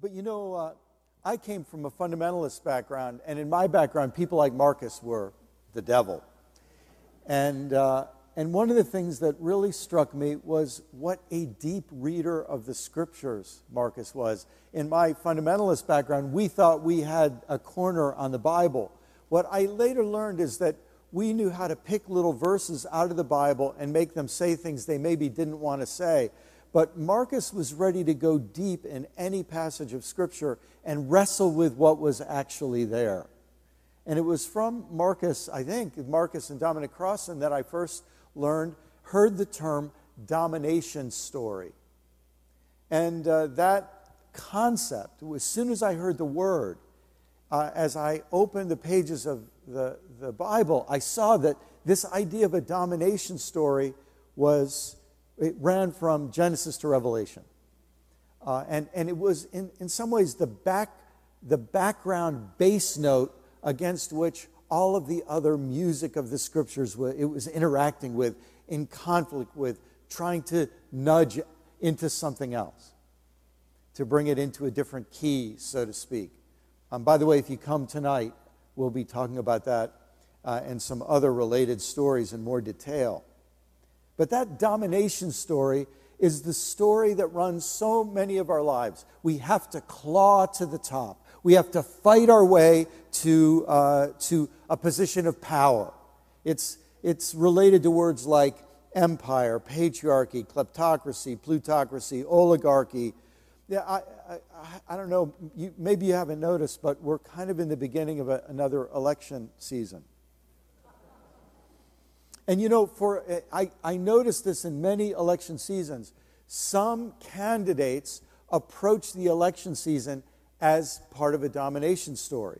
But you know, uh, I came from a fundamentalist background, and in my background, people like Marcus were the devil. And, uh, and one of the things that really struck me was what a deep reader of the scriptures Marcus was. In my fundamentalist background, we thought we had a corner on the Bible. What I later learned is that we knew how to pick little verses out of the Bible and make them say things they maybe didn't want to say. But Marcus was ready to go deep in any passage of Scripture and wrestle with what was actually there. And it was from Marcus, I think, Marcus and Dominic Crossan, that I first learned, heard the term domination story. And uh, that concept, as soon as I heard the word, uh, as I opened the pages of the, the Bible, I saw that this idea of a domination story was it ran from Genesis to Revelation. Uh, and, and it was, in, in some ways, the, back, the background bass note against which all of the other music of the scriptures were, it was interacting with, in conflict with, trying to nudge into something else, to bring it into a different key, so to speak. Um, by the way, if you come tonight, we'll be talking about that uh, and some other related stories in more detail. But that domination story is the story that runs so many of our lives. We have to claw to the top. We have to fight our way to, uh, to a position of power. It's, it's related to words like empire, patriarchy, kleptocracy, plutocracy, oligarchy. Yeah, I, I, I don't know, you, maybe you haven't noticed, but we're kind of in the beginning of a, another election season. And you know, for eh, I, I noticed this in many election seasons. Some candidates approach the election season as part of a domination story.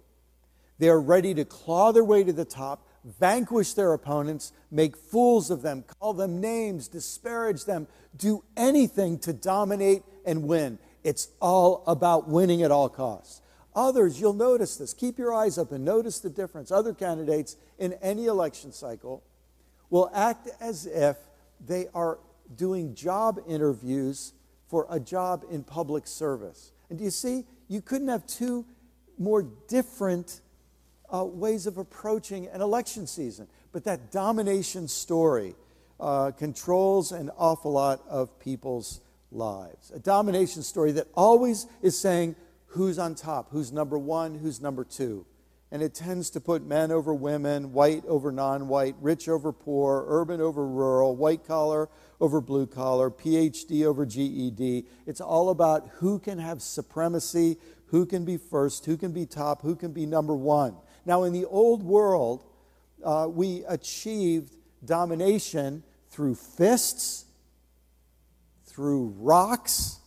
They are ready to claw their way to the top, vanquish their opponents, make fools of them, call them names, disparage them, do anything to dominate and win. It's all about winning at all costs. Others, you'll notice this. Keep your eyes up and Notice the difference. Other candidates in any election cycle will act as if they are doing job interviews for a job in public service. And do you see? You couldn't have two more different uh, ways of approaching an election season. But that domination story uh, controls an awful lot of people's lives. A domination story that always is saying who's on top, who's number one, who's number two and it tends to put men over women, white over non white, rich over poor, urban over rural, white collar over blue collar, PhD over GED. It's all about who can have supremacy, who can be first, who can be top, who can be number one. Now, in the old world, uh, we achieved domination through fists, through rocks,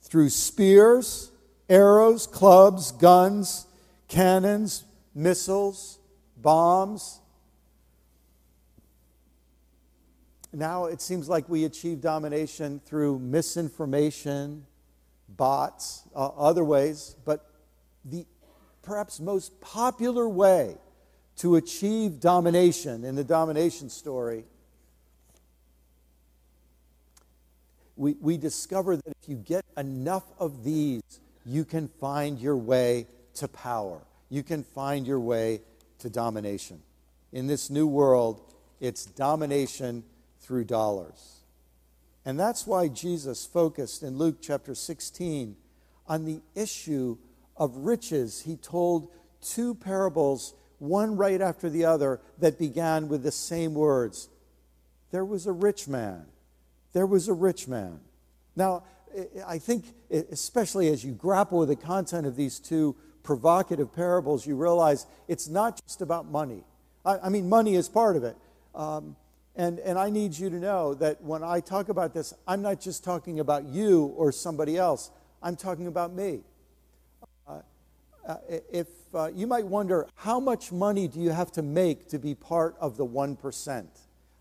through spears, arrows, clubs, guns cannons, missiles, bombs. Now it seems like we achieve domination through misinformation, bots, uh, other ways, but the perhaps most popular way to achieve domination in the domination story, we, we discover that if you get enough of these, you can find your way to power. You can find your way to domination. In this new world, it's domination through dollars. And that's why Jesus focused in Luke chapter 16 on the issue of riches. He told two parables, one right after the other, that began with the same words There was a rich man. There was a rich man. Now, I think, especially as you grapple with the content of these two provocative parables, you realize it's not just about money. I, I mean, money is part of it. Um, and, and I need you to know that when I talk about this, I'm not just talking about you or somebody else, I'm talking about me. Uh, uh, if uh, you might wonder, how much money do you have to make to be part of the 1%?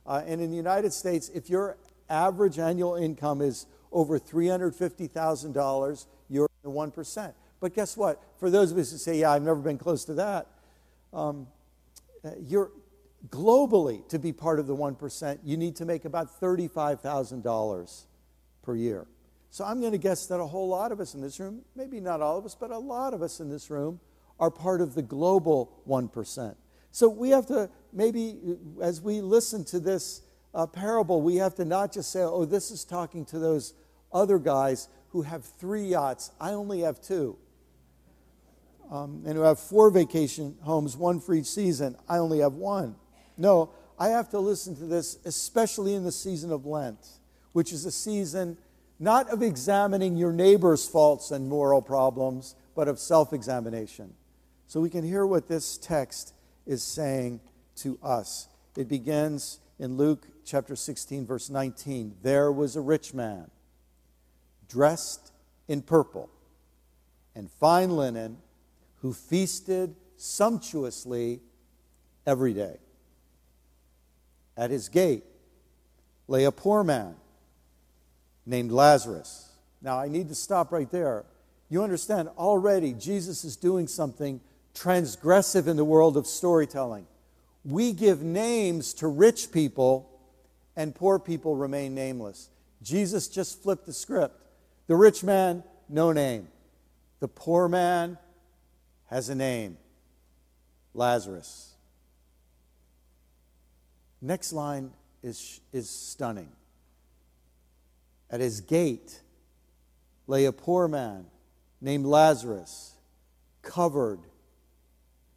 Uh, and in the United States, if your average annual income is over $350,000, you're in the 1%. But guess what? For those of us who say, yeah, I've never been close to that, um, uh, you're globally to be part of the 1%, you need to make about $35,000 per year. So I'm going to guess that a whole lot of us in this room, maybe not all of us, but a lot of us in this room, are part of the global 1%. So we have to maybe, as we listen to this uh, parable, we have to not just say, oh, this is talking to those other guys who have three yachts. I only have two. Um, and who have four vacation homes, one for each season. I only have one. No, I have to listen to this, especially in the season of Lent, which is a season not of examining your neighbor's faults and moral problems, but of self examination. So we can hear what this text is saying to us. It begins in Luke chapter 16, verse 19. There was a rich man dressed in purple and fine linen who feasted sumptuously every day. At his gate lay a poor man named Lazarus. Now, I need to stop right there. You understand, already Jesus is doing something transgressive in the world of storytelling. We give names to rich people, and poor people remain nameless. Jesus just flipped the script. The rich man, no name. The poor man has a name Lazarus. Next line is, is stunning. At his gate lay a poor man named Lazarus, covered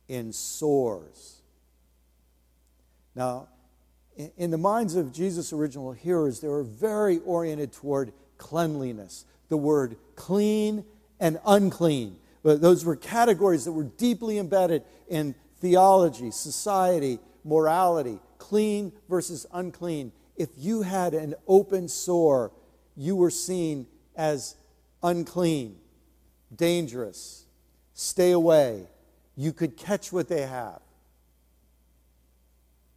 in sores. Now, in the minds of Jesus' original hearers, they were very oriented toward cleanliness. The word clean and unclean. But those were categories that were deeply embedded in theology, society, morality, clean versus unclean. If you had an open sore, you were seen as unclean, dangerous, stay away. You could catch what they have.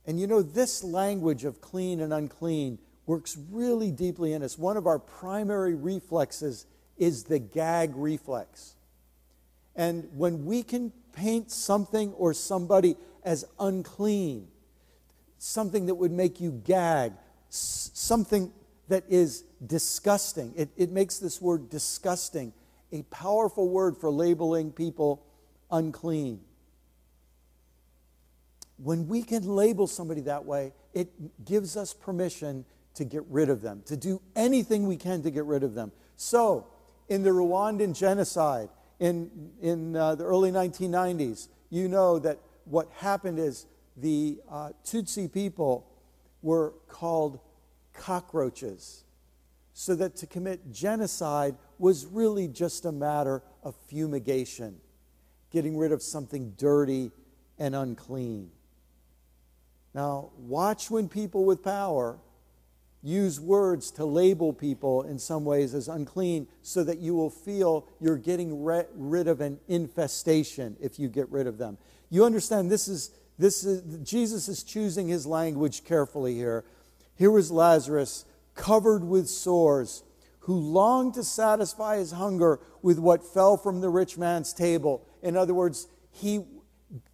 And you know, this language of clean and unclean works really deeply in us. One of our primary reflexes is the gag reflex. And when we can paint something or somebody as unclean, something that would make you gag, something that is disgusting, it, it makes this word disgusting a powerful word for labeling people unclean. When we can label somebody that way, it gives us permission to get rid of them, to do anything we can to get rid of them. So, in the Rwandan genocide in, in uh, the early 1990s, you know that what happened is the uh, Tutsi people were called cockroaches. So that to commit genocide was really just a matter of fumigation, getting rid of something dirty and unclean. Now, watch when people with power use words to label people in some ways as unclean so that you will feel you're getting re- rid of an infestation if you get rid of them. You understand this is this is Jesus is choosing his language carefully here. Here was Lazarus covered with sores who longed to satisfy his hunger with what fell from the rich man's table. In other words, he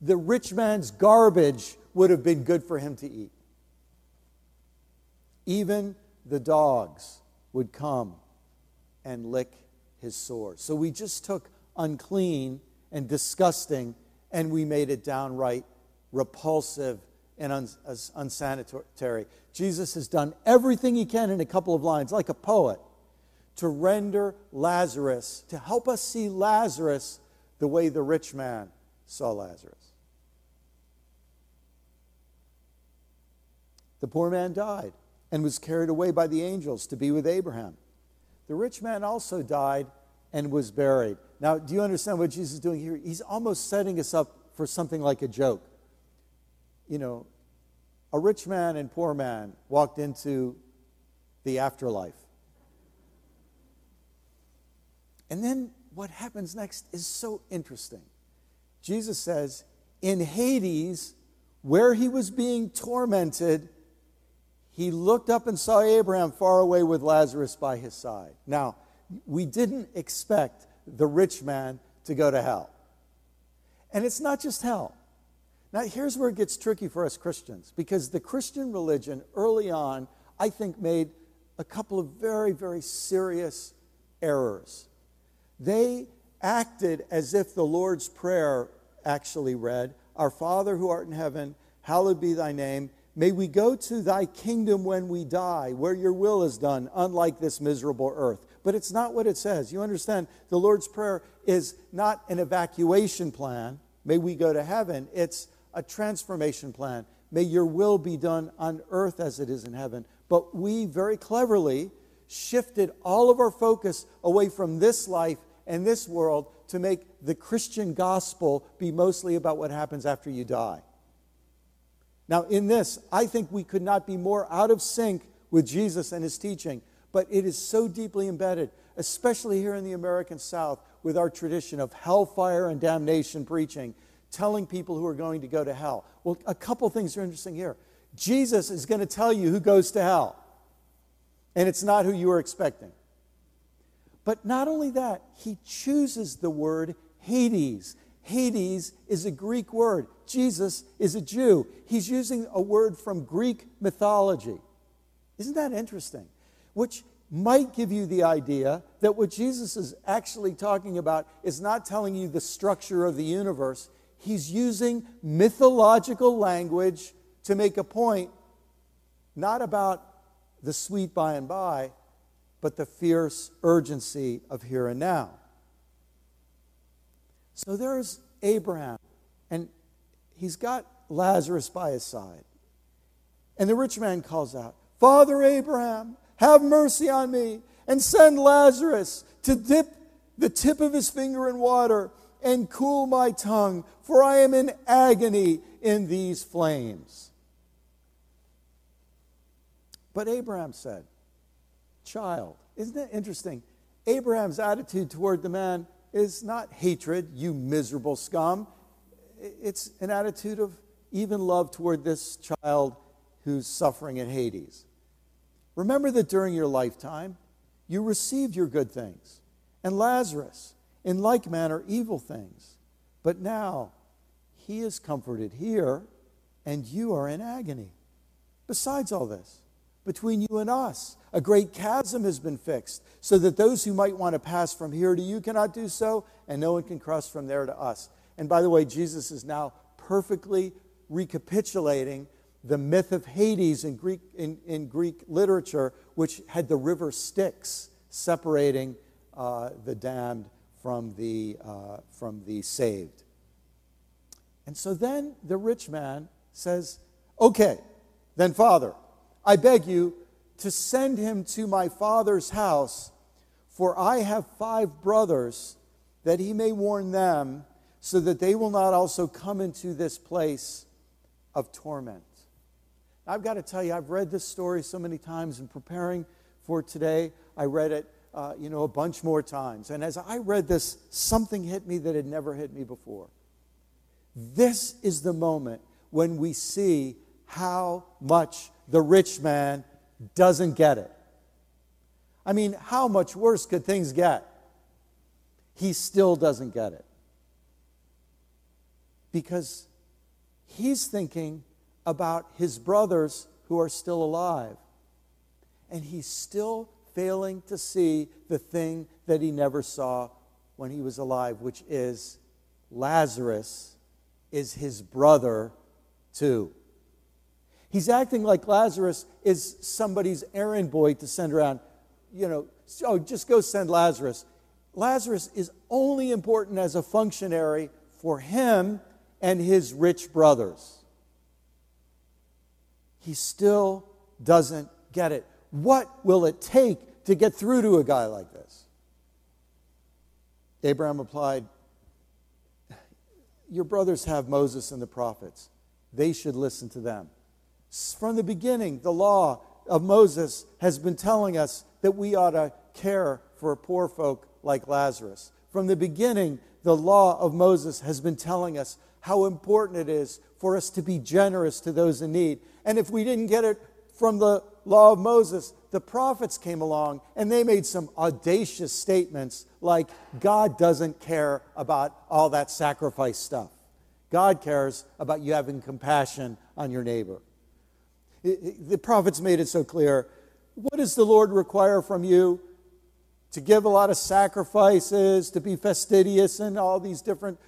the rich man's garbage would have been good for him to eat. Even the dogs would come and lick his sores. So we just took unclean and disgusting and we made it downright repulsive and unsanitary. Jesus has done everything he can in a couple of lines, like a poet, to render Lazarus, to help us see Lazarus the way the rich man saw Lazarus. The poor man died and was carried away by the angels to be with Abraham. The rich man also died and was buried. Now, do you understand what Jesus is doing here? He's almost setting us up for something like a joke. You know, a rich man and poor man walked into the afterlife. And then what happens next is so interesting. Jesus says, in Hades, where he was being tormented, he looked up and saw Abraham far away with Lazarus by his side. Now, we didn't expect the rich man to go to hell. And it's not just hell. Now, here's where it gets tricky for us Christians because the Christian religion early on, I think, made a couple of very, very serious errors. They acted as if the Lord's Prayer actually read, Our Father who art in heaven, hallowed be thy name. May we go to thy kingdom when we die, where your will is done, unlike this miserable earth. But it's not what it says. You understand, the Lord's Prayer is not an evacuation plan. May we go to heaven. It's a transformation plan. May your will be done on earth as it is in heaven. But we very cleverly shifted all of our focus away from this life and this world to make the Christian gospel be mostly about what happens after you die. Now, in this, I think we could not be more out of sync with Jesus and his teaching, but it is so deeply embedded, especially here in the American South, with our tradition of hellfire and damnation preaching, telling people who are going to go to hell. Well, a couple things are interesting here. Jesus is going to tell you who goes to hell, and it's not who you were expecting. But not only that, he chooses the word Hades. Hades is a Greek word. Jesus is a Jew. He's using a word from Greek mythology. Isn't that interesting? Which might give you the idea that what Jesus is actually talking about is not telling you the structure of the universe. He's using mythological language to make a point, not about the sweet by and by, but the fierce urgency of here and now. So there's Abraham, and he's got Lazarus by his side. And the rich man calls out, Father Abraham, have mercy on me, and send Lazarus to dip the tip of his finger in water and cool my tongue, for I am in agony in these flames. But Abraham said, Child, isn't it interesting? Abraham's attitude toward the man is not hatred, you miserable scum. It's an attitude of even love toward this child who's suffering in Hades. Remember that during your lifetime, you received your good things, and Lazarus, in like manner, evil things. But now he is comforted here, and you are in agony. Besides all this, between you and us, a great chasm has been fixed, so that those who might want to pass from here to you cannot do so, and no one can cross from there to us. And by the way, Jesus is now perfectly recapitulating the myth of Hades in Greek, in, in Greek literature, which had the river Styx separating uh, the damned from the, uh, from the saved. And so then the rich man says, Okay, then, Father, I beg you to send him to my father's house, for I have five brothers, that he may warn them, so that they will not also come into this place of torment. I've got to tell you, I've read this story so many times in preparing for today. I read it, uh, you know, a bunch more times. And as I read this, something hit me that had never hit me before. This is the moment when we see how much the rich man doesn't get it. I mean, how much worse could things get? He still doesn't get it. Because he's thinking about his brothers who are still alive. And he's still failing to see the thing that he never saw when he was alive, which is Lazarus is his brother too. He's acting like Lazarus is somebody's errand boy to send around. You know, oh, just go send Lazarus. Lazarus is only important as a functionary for him and his rich brothers he still doesn't get it. What will it take to get through to a guy like this? Abraham replied, Your brothers have Moses and the prophets. They should listen to them. From the beginning, the law of Moses has been telling us that we ought to care for poor folk like Lazarus. From the beginning, the law of Moses has been telling us how important it is for us to be generous to those in need. And if we didn't get it from the law of Moses, the prophets came along and they made some audacious statements like, God doesn't care about all that sacrifice stuff. God cares about you having compassion on your neighbor. The prophets made it so clear. What does the Lord require from you? to give a lot of sacrifices, to be fastidious, and all these different,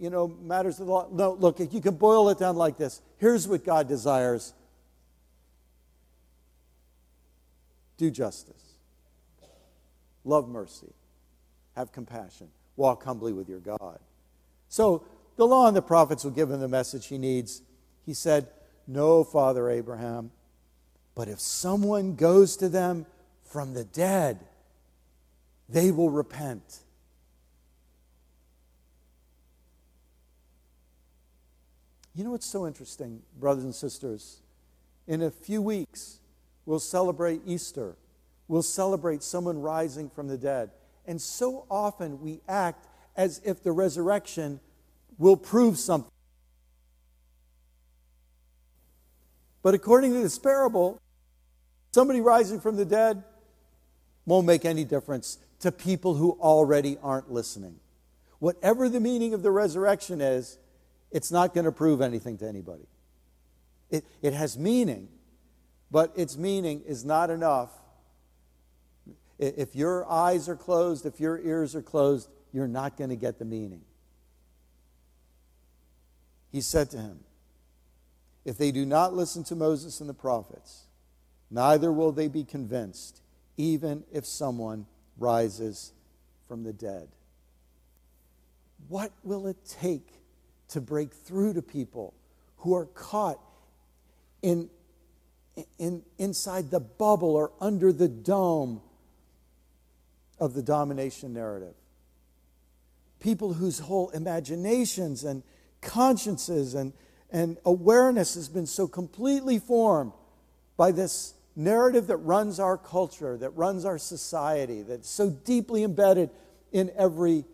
you know, matters of the law. No, look, you can boil it down like this. Here's what God desires do justice, love mercy, have compassion, walk humbly with your God. So the law and the prophets will give him the message he needs. He said, No, Father Abraham, but if someone goes to them from the dead, they will repent. You know what's so interesting, brothers and sisters? In a few weeks, we'll celebrate Easter. We'll celebrate someone rising from the dead. And so often we act as if the resurrection will prove something. But according to this parable, somebody rising from the dead won't make any difference to people who already aren't listening. Whatever the meaning of the resurrection is, it's not going to prove anything to anybody. It, it has meaning, but its meaning is not enough. If your eyes are closed, if your ears are closed, you're not going to get the meaning. He said to him, If they do not listen to Moses and the prophets, neither will they be convinced, even if someone rises from the dead. What will it take to break through to people who are caught in, in, inside the bubble or under the dome of the domination narrative? People whose whole imaginations and consciences and, and awareness has been so completely formed by this narrative that runs our culture, that runs our society, that's so deeply embedded in every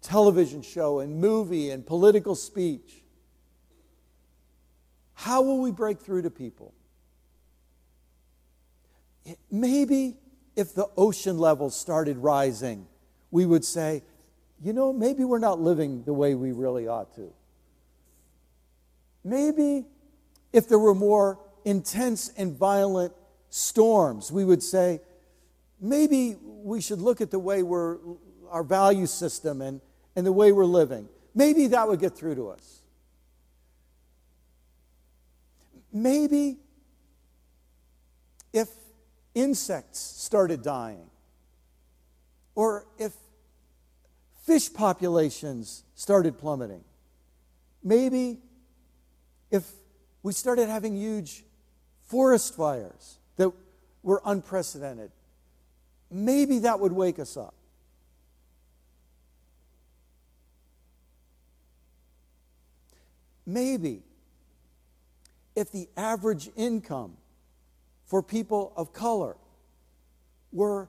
television show and movie and political speech. How will we break through to people? Maybe if the ocean levels started rising, we would say, you know, maybe we're not living the way we really ought to. Maybe if there were more intense and violent storms, we would say, maybe we should look at the way we're, our value system and, and the way we're living. Maybe that would get through to us. Maybe if insects started dying, or if fish populations started plummeting, maybe if we started having huge forest fires, that were unprecedented. Maybe that would wake us up. Maybe if the average income for people of color were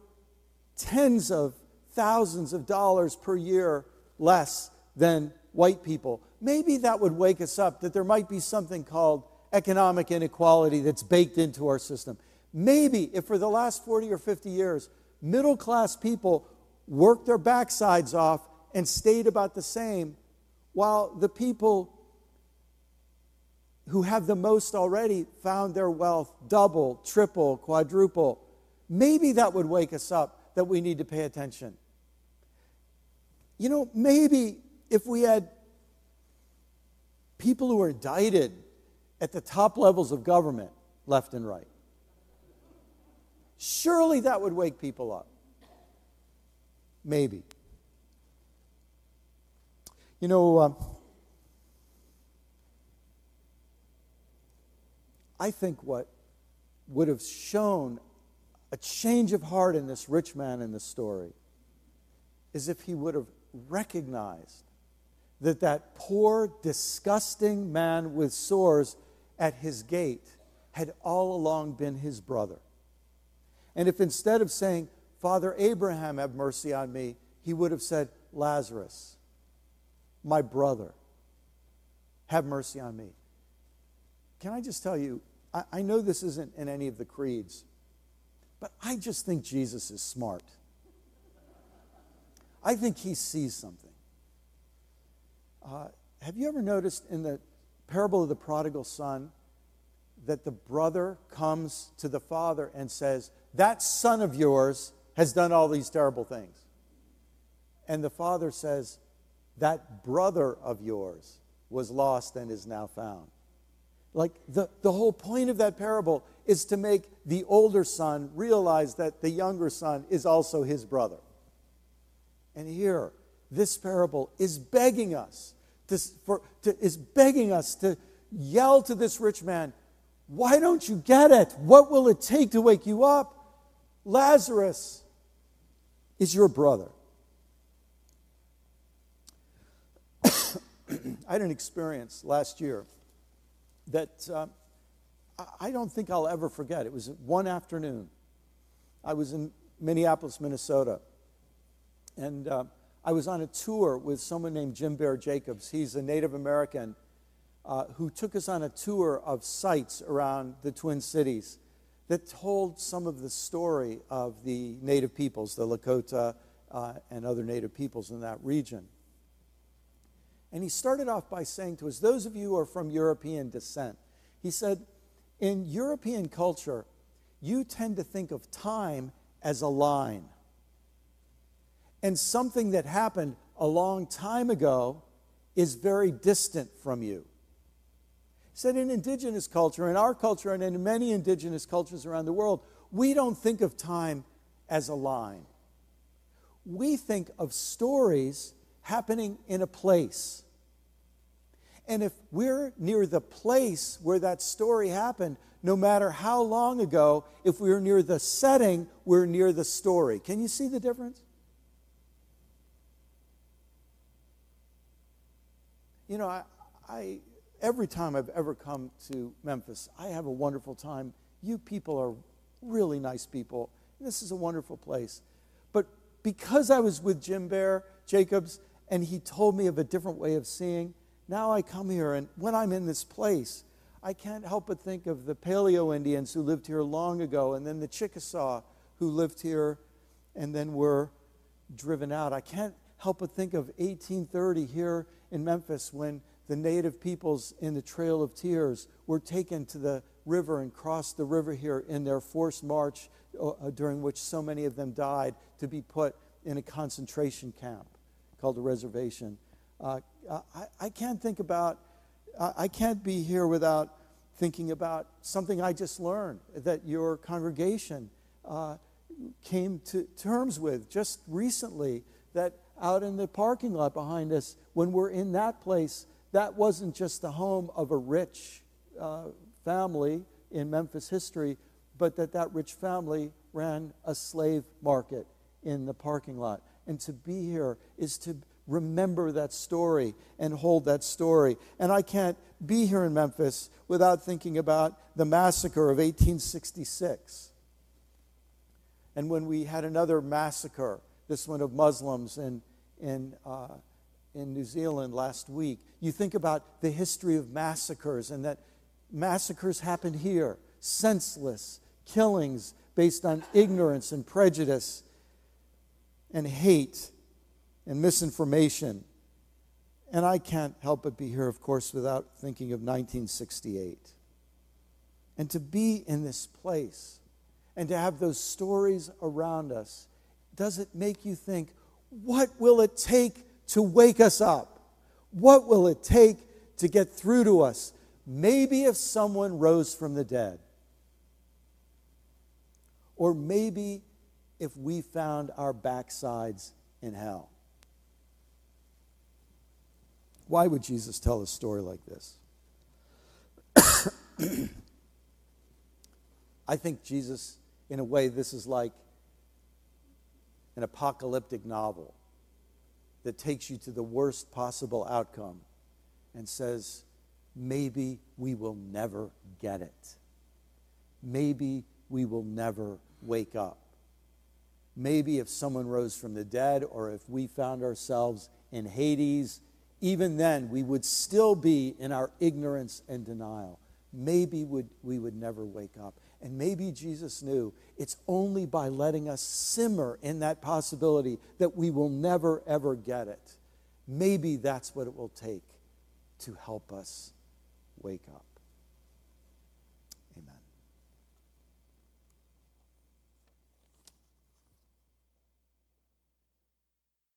tens of thousands of dollars per year less than white people, maybe that would wake us up that there might be something called economic inequality that's baked into our system. Maybe if for the last 40 or 50 years, middle class people worked their backsides off and stayed about the same, while the people who have the most already found their wealth double, triple, quadruple. Maybe that would wake us up that we need to pay attention. You know, maybe if we had people who are indicted at the top levels of government, left and right. Surely that would wake people up. Maybe. You know, uh, I think what would have shown a change of heart in this rich man in the story is if he would have recognized that that poor, disgusting man with sores at his gate had all along been his brother. And if instead of saying, Father Abraham, have mercy on me, he would have said, Lazarus, my brother, have mercy on me. Can I just tell you, I, I know this isn't in any of the creeds, but I just think Jesus is smart. I think he sees something. Uh, have you ever noticed in the parable of the prodigal son that the brother comes to the father and says, That son of yours has done all these terrible things. And the father says, That brother of yours was lost and is now found. Like the, the whole point of that parable is to make the older son realize that the younger son is also his brother. And here, this parable is begging us to, for, to, is begging us to yell to this rich man, Why don't you get it? What will it take to wake you up? Lazarus is your brother. I had an experience last year that uh, I don't think I'll ever forget. It was one afternoon. I was in Minneapolis, Minnesota, and uh, I was on a tour with someone named Jim Bear Jacobs. He's a Native American uh, who took us on a tour of sites around the Twin Cities that told some of the story of the Native peoples, the Lakota uh, and other Native peoples in that region. And he started off by saying to us, Those of you who are from European descent, he said, In European culture, you tend to think of time as a line. And something that happened a long time ago is very distant from you. He said, In indigenous culture, in our culture, and in many indigenous cultures around the world, we don't think of time as a line. We think of stories happening in a place. And if we're near the place where that story happened, no matter how long ago, if we're near the setting, we're near the story. Can you see the difference? You know, I, I, every time I've ever come to Memphis, I have a wonderful time. You people are really nice people. This is a wonderful place. But because I was with Jim Bear Jacobs and he told me of a different way of seeing, now I come here, and when I'm in this place, I can't help but think of the Paleo Indians who lived here long ago, and then the Chickasaw who lived here and then were driven out. I can't help but think of 1830 here in Memphis when the native peoples in the Trail of Tears were taken to the river and crossed the river here in their forced march, uh, uh during which so many of them died, to be put in a concentration camp called a reservation. Uh, I, I, can't think about, I can't be here without thinking about something I just learned that your congregation uh, came to terms with just recently. That out in the parking lot behind us, when we're in that place, that wasn't just the home of a rich uh, family in Memphis history, but that that rich family ran a slave market in the parking lot. And to be here is to remember that story and hold that story. And I can't be here in Memphis without thinking about the massacre of 1866. And when we had another massacre, this one of Muslims in, in, uh, in New Zealand last week, you think about the history of massacres and that massacres happened here, senseless killings based on ignorance and prejudice and hate and misinformation. And I can't help but be here, of course, without thinking of 1968. And to be in this place and to have those stories around us, does it make you think, what will it take to wake us up? What will it take to get through to us? Maybe if someone rose from the dead. Or maybe if we found our backsides in hell. Why would Jesus tell a story like this? I think Jesus, in a way, this is like an apocalyptic novel that takes you to the worst possible outcome and says, maybe we will never get it. Maybe we will never wake up. Maybe if someone rose from the dead or if we found ourselves in Hades even then we would still be in our ignorance and denial. Maybe would, we would never wake up. And maybe Jesus knew it's only by letting us simmer in that possibility that we will never, ever get it. Maybe that's what it will take to help us wake up.